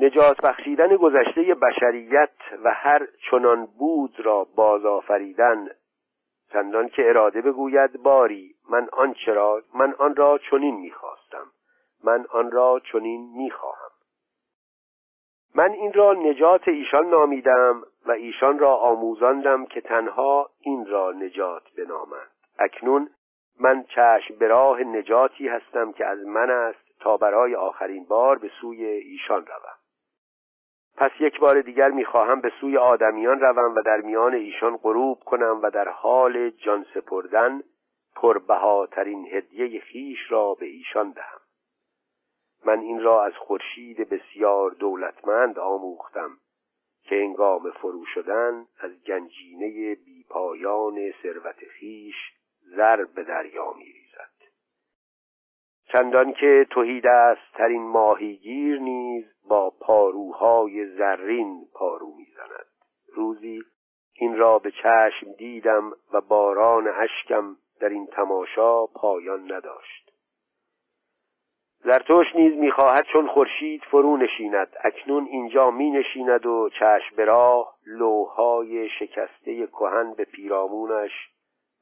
نجات بخشیدن گذشته بشریت و هر چنان بود را باز آفریدن. چندان که اراده بگوید باری من آن چرا من آن را چنین می‌خواستم من آن را چنین می‌خواهم. من این را نجات ایشان نامیدم و ایشان را آموزاندم که تنها این را نجات بنامند. اکنون من چشم به راه نجاتی هستم که از من است تا برای آخرین بار به سوی ایشان روم. پس یک بار دیگر می‌خواهم به سوی آدمیان روم و در میان ایشان غروب کنم و در حال جان سپردن پربهاترین هدیه خیش را به ایشان دهم. من این را از خورشید بسیار دولتمند آموختم که انگام فرو شدن از گنجینه بیپایان ثروت خیش زر به دریا میریزد. چندان که توهید است ترین ماهیگیر نیز با پاروهای زرین پارو می‌زند. روزی این را به چشم دیدم و باران اشکم در این تماشا پایان نداشت. زرتوش نیز می‌خواهد چون خورشید فرو نشیند اکنون اینجا می نشیند و چشم به راه لوهای شکسته کهن به پیرامونش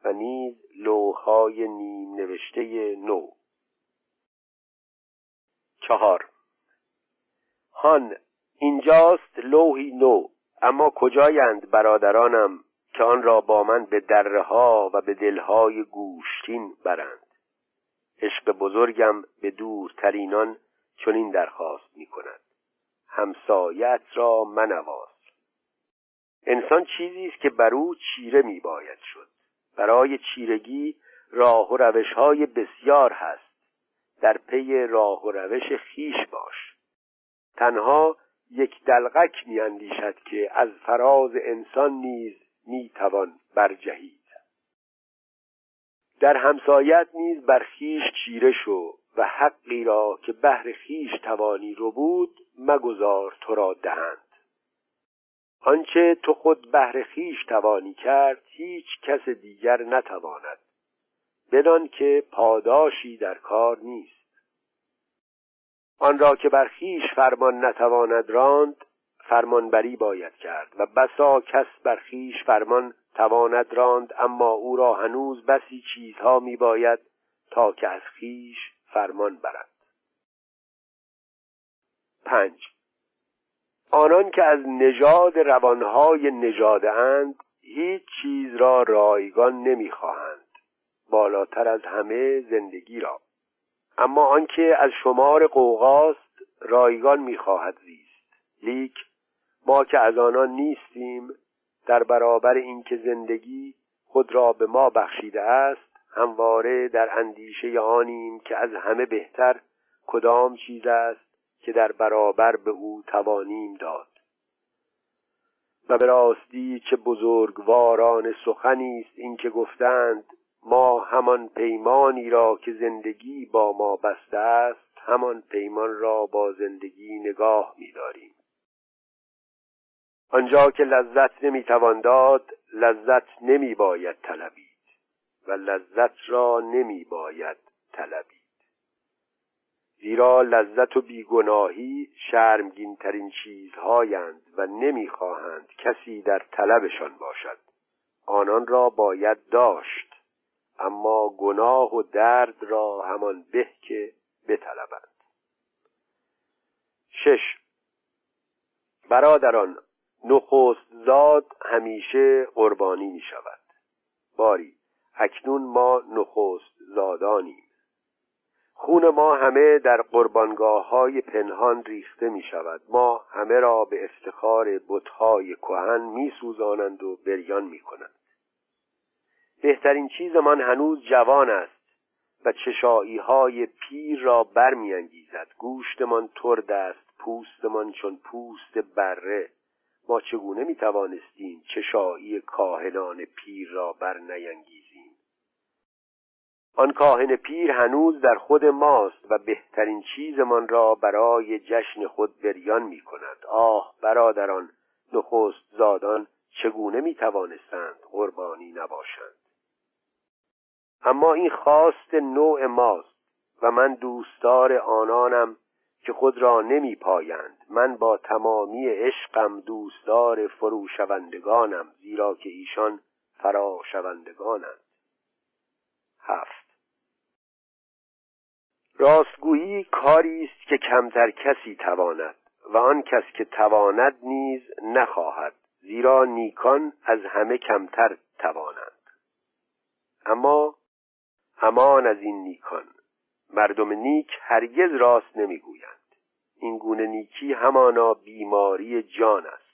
و نیز لوهای نیم نوشته نو. چهار. هان اینجاست لوحی نو اما کجایند برادرانم که آن را با من به دره ها و به دلهای گوشتین برند؟ عشق بزرگم به دورترینان چنین درخواست می کند همسایت را منواز انسان چیزی است که بر او چیره می باید شد. برای چیرگی راه و روش های بسیار هست. در پی راه و روش خیش باش. تنها یک دلغک می اندیشد که از فراز انسان نیز می توان برجهید. در همسایت نیز بر خیش چیره شو و حقی را که بهر خیش توانی رو بود مگذار تو را دهند. آنچه تو خود بهر خیش توانی کرد هیچ کس دیگر نتواند بدان که پاداشی در کار نیست. آن را که بر خویش فرمان نتواند راند فرمانبری باید کرد و بسا کس بر خویش فرمان تواند راند اما او را هنوز بسی چیزها می باید تا که از خویش فرمان برد. پنج. آنان که از نژاد روانهای نژاده اند هیچ چیز را رایگان نمی‌خواهند. بالاتر از همه زندگی را. اما آنکه از شمار قوقاست رایگان می‌خواهد زیست. لیک ما که از آنان نیستیم در برابر اینکه زندگی خود را به ما بخشیده است همواره در اندیشه آنیم که از همه بهتر کدام چیز است که در برابر به او توانیم داد. و به راستی چه بزرگواران سخنی است اینکه گفتند ما همان پیمانی را که زندگی با ما بسته است همان پیمان را با زندگی نگاه می‌داریم. آنجا که لذت نمی‌توان داد لذت نمی باید طلبید و لذت را نمی باید طلبید. زیرا لذت و بیگناهی شرمگین ترین چیزهایند و نمی‌خواهند کسی در طلبشان باشد. آنان را باید داشت. اما گناه و درد را همان به که بطلبند. شش. برادران نخست زاد همیشه قربانی می شود باری اکنون ما نخست زادانیم خون ما همه در قربانگاه های پنهان ریخته می شود ما همه را به افتخار بتهای کهن می سوزانند و بریان می کنند بهترین چیزمان هنوز جوان است و چشایی های پیر را برمیانگیزد. گوشتمان ترد است پوستمان چون پوست بره. ما چگونه می توانستیم چشایی کاهنان پیر را بر نینگیزیم آن کاهن پیر هنوز در خود ماست و بهترین چیزمان را برای جشن خود بریان می کند آه برادران نخست زادان چگونه می توانستند قربانی نباشند؟ اما این خواست نوع ماست و من دوستدار آنانم که خود را نمی پایند من با تمامی عشقم دوستدار فروشوندگانم زیرا که ایشان فراشوندگانند هفت. راستگویی کاری است که کمتر کسی تواند و آن کس که تواند نیز نخواهد زیرا نیکان از همه کمتر توانند. اما همان از این نیکان. مردم نیک هرگز راست نمی‌گویند. این گونه نیکی همانا بیماری جان است.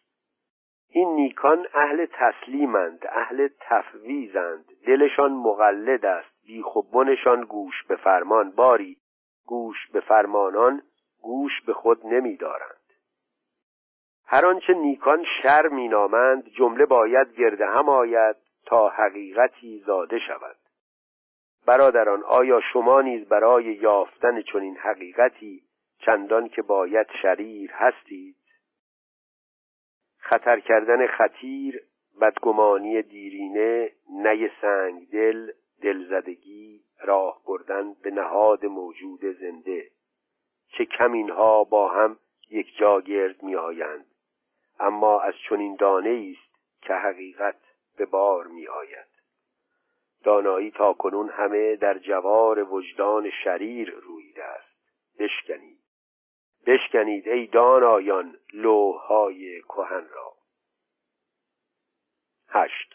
این نیکان اهل تسلیمند اهل تفویزند دلشان مقلد است. بیخوبنشان گوش به فرمان. باری گوش به فرمانان گوش به خود نمیدارند. هر آنچه نیکان شر مینامند جمله باید گرده هم آید تا حقیقتی زاده شود. برادران آیا شما نیز برای یافتن چنین حقیقتی چندان که باید شریر هستید؟ خطر کردن خطیر بدگمانی دیرینه نی سنگ دل دلزدگی راه بردن به نهاد موجود زنده. چه کم اینها با هم یک جا گرد می آیند اما از چنین دانه است که حقیقت به بار می آید دانایی تا کنون همه در جوار وجدان شریر رویده است. بشکنید. بشکنید ای دانایان لوهای کهن را. هشت.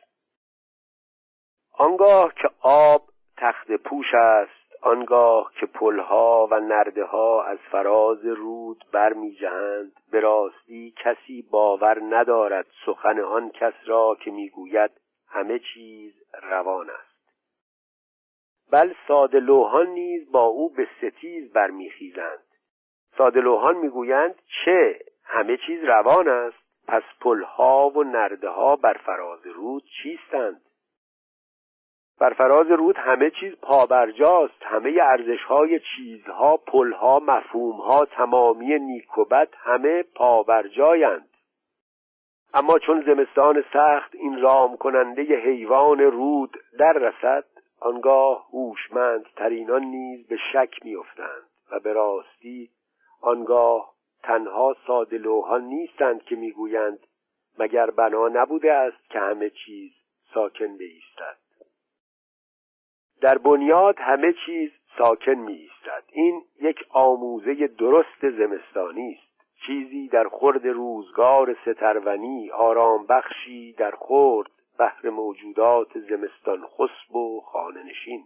آنگاه که آب تخت پوش است آنگاه که پلها و نرده ها از فراز رود برمیجهند به راستی کسی باور ندارد سخن آن کس را که می‌گوید همه چیز روان است. بل ساده لوحان نیز با او به ستیز برمیخیزند. سادلوهان می‌گویند چه همه چیز روان است. پس پلها و نرده ها بر فراز رود چیستند؟ بر فراز رود همه چیز پابرجاست. همه ارزش های چیزها پلها مفهومها تمامی نیکوبت همه پابرجایند. اما چون زمستان سخت این رام کننده حیوان رود در رسد آنگاه هوشمند ترینان نیز به شک میافتند و به راستی آنگاه تنها ساده لوحان نیستند که می‌گویند مگر بنا نبوده است که همه چیز ساکن بایستد در بنیاد همه چیز ساکن می این یک آموزه درست زمستانی است. چیزی در خورد روزگار سترونی آرام بخشی در خورد بهر موجودات زمستان خسب و خانه نشین.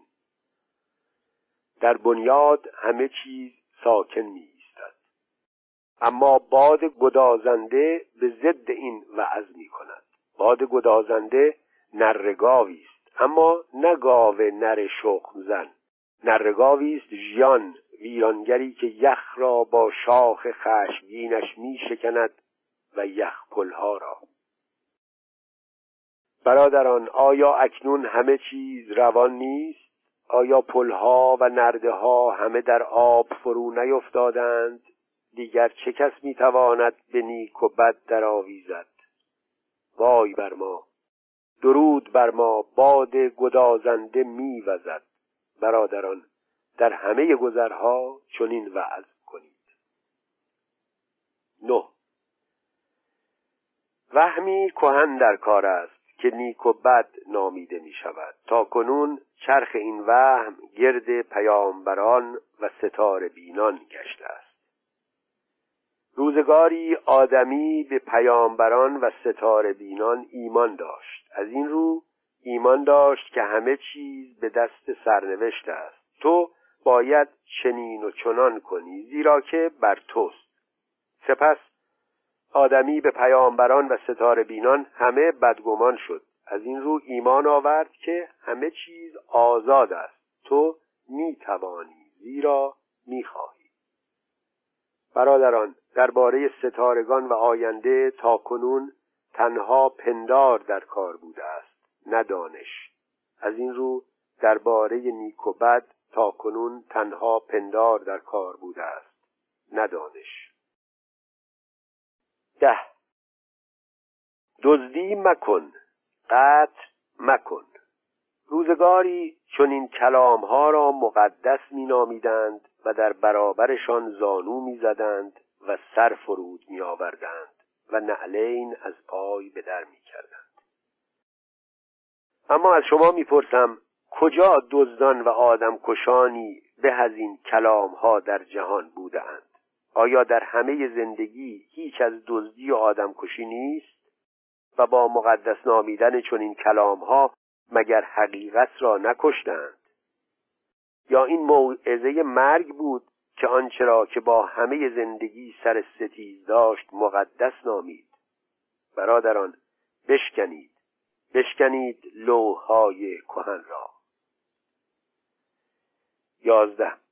در بنیاد همه چیز ساکن می اما باد گدازنده به ضد این وعظ می کند. باد گدازنده نرگاوی است. اما نه گاو نر شخم زن. نرگاوی است ژیان ویرانگری که یخ را با شاخ خشمگینش می شکند و یخ پلها را. برادران آیا اکنون همه چیز روان نیست؟ آیا پلها و نرده ها همه در آب فرو نیفتادند؟ دیگر چه کس می‌تواند به نیک و بد درآویزد؟ وای بر ما! درود بر ما! باد گدازنده میوزد. برادران در همه گذرها چنین وعظ کنید. نه. وهمی کهن در کار است. که نیک و بد نامیده می شود تا کنون چرخ این وهم گرد پیامبران و ستاره بینان گشته است. روزگاری آدمی به پیامبران و ستاره بینان ایمان داشت. از این رو ایمان داشت که همه چیز به دست سرنوشت است. تو باید چنین و چنان کنی زیرا که بر توست. سپس آدمی به پیامبران و ستاره بینان همه بدگمان شد. از این رو ایمان آورد که همه چیز آزاد است. تو می توانی زیرا می خواهی برادران درباره ستارگان و آینده تا کنون تنها پندار در کار بوده است نه دانش. از این رو درباره نیک و بد تا کنون تنها پندار در کار بوده است نه دانش. ده. دزدی مکن قطع مکن. روزگاری چون این کلام ها را مقدس می نامیدند و در برابرشان زانو می زدند و سر فرود می آوردند و نعلین از پای به در می کردند اما از شما می پرسم کجا دزدان و آدم کشانی به از این کلام در جهان بودند آیا در همه زندگی هیچ از دزدی و آدم کشی نیست؟ و با مقدس نامیدن چون این کلام ها مگر حقیقت را نکشتند؟ یا این موعظه مرگ بود که آنچه را که با همه زندگی سر ستیز داشت مقدس نامید؟ برادران بشکنید. بشکنید لوهای کهن را. یازده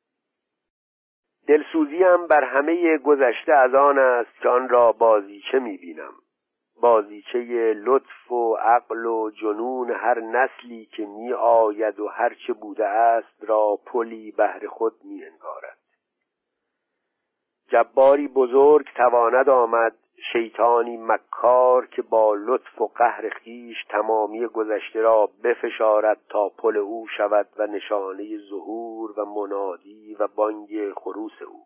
دلسوزیم بر همه گذشته از آن است که آن را بازیچه می‌بینم بازیچه لطف و عقل و جنون هر نسلی که می آید و هرچه بوده است را پلی بهر خود می انگارد. جباری بزرگ تواند آمد شیطانی مکار که با لطف و قهر خیش تمامی گذشته را بفشارد تا پل او شود و نشانه ظهور و منادی و بانگ خروس او.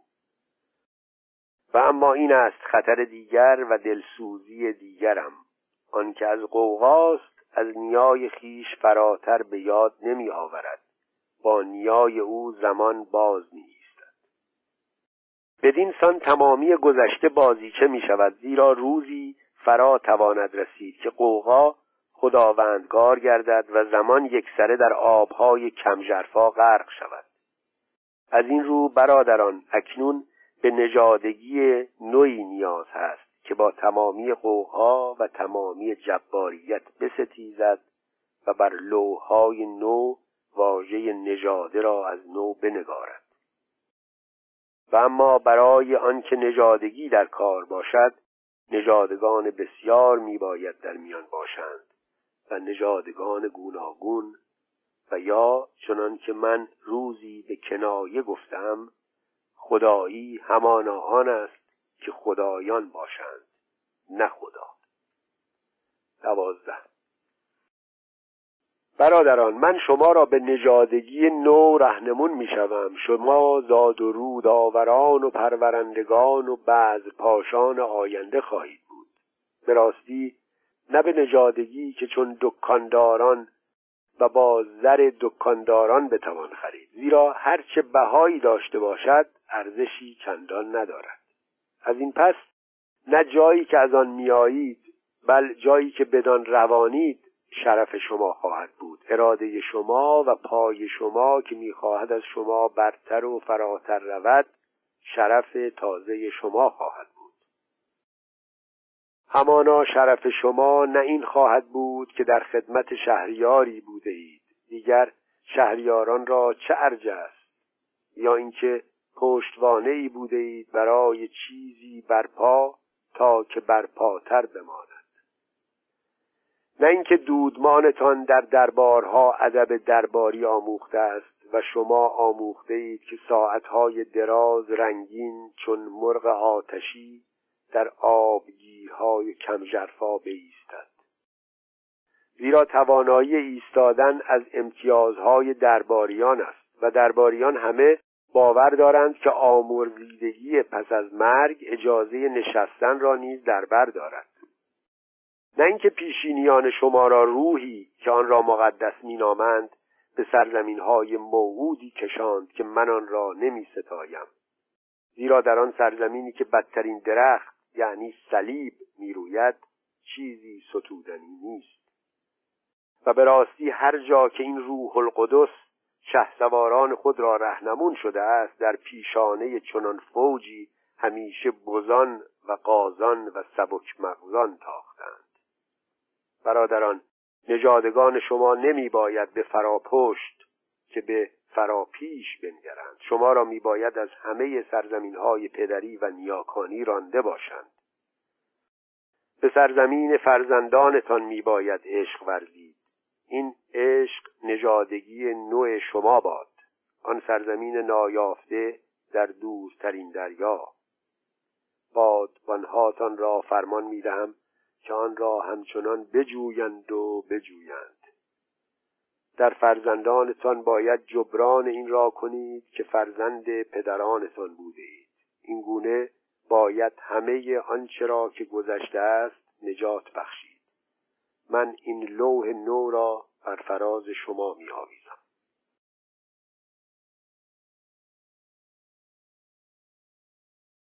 و اما این است خطر دیگر و دلسوزی دیگرم. آنکه از قوغاست از نیای خیش فراتر به یاد نمی آورد با نیای او زمان باز نیستد بدین سان تمامی گذشته بازیچه می شود زیرا روزی فرا تواند رسید که قوقا خداوندگار گردد و زمان یکسره در آبهای کمجرفا غرق شود. از این رو برادران اکنون به نژادگی نوعی نیاز هست که با تمامی قوها و تمامی جباریت بستیزد و بر لوهای نو واژه نژاده را از نو بنگارد. و اما برای آنکه نژادگی در کار باشد نژادگان بسیار میباید در میان باشند و نژادگان گوناگون و یا چنان که من روزی به کنایه گفتم خدایی همانا آن است که خدایان باشند نه خدا. دوازده برادران من شما را به نژادگی نو رهنمون می‌شوم. شما زاد و رود آوران و پرورندگان و بعض پاشان آینده خواهید بود. به راستی نه به نژادگی که چون دکانداران و با زر دکانداران بتوان خرید. زیرا هرچه بهایی داشته باشد ارزشی چندان ندارد. از این پس نه جایی که از آن میایید بل جایی که بدان روانید شرف شما خواهد بود. اراده شما و پای شما که می‌خواهد از شما برتر و فراتر رود شرف تازه شما خواهد بود. همانا شرف شما نه این خواهد بود که در خدمت شهریاری بوده اید. دیگر شهریاران را چه ارج است؟ یا اینکه پشتوانه ای بوده اید برای چیزی برپا تا که برپاتر بماند. نه اینکه دودمانتان در دربارها ادب درباری آموخته است و شما آموخته اید که ساعتهای دراز رنگین چون مرغ آتشی در آبگیرهای کمجرفا بایستد زیرا توانایی ایستادن از امتیازهای درباریان است و درباریان همه باور دارند که آمرزیدگی پس از مرگ اجازه نشستن را نیز در بر دارد. نه اینکه پیشینیان شما را روحی که آن را مقدس مینامند به سرزمین های موعودی کشاند که من آن را نمی ستایم زیرا در آن سرزمینی که بدترین درخت یعنی صلیب می‌روید چیزی ستودنی نیست. و به راستی هر جا که این روح القدس شهسواران خود را رهنمون شده است در پیشانه چنان فوجی همیشه بزان و قازان و سبک مغزان تاختند. برادران نژادگان شما نمی باید به فراپشت که به فراپیش بنگرند. شما را میباید از همه سرزمین های پدری و نیاکانی رانده باشند. به سرزمین فرزندانتان میباید عشق ورزید. این عشق نژادگی نوع شما باد. آن سرزمین نایافته در دورترین دریا. بادبانهاتان را فرمان می‌دهم که آن را همچنان بجویند و بجویند. در فرزندانتان باید جبران این را کنید که فرزند پدرانتان بوده اید این گونه باید همه آنچه را که گذشته است نجات بخشید. من این لوح نو را بر فراز شما می آویزم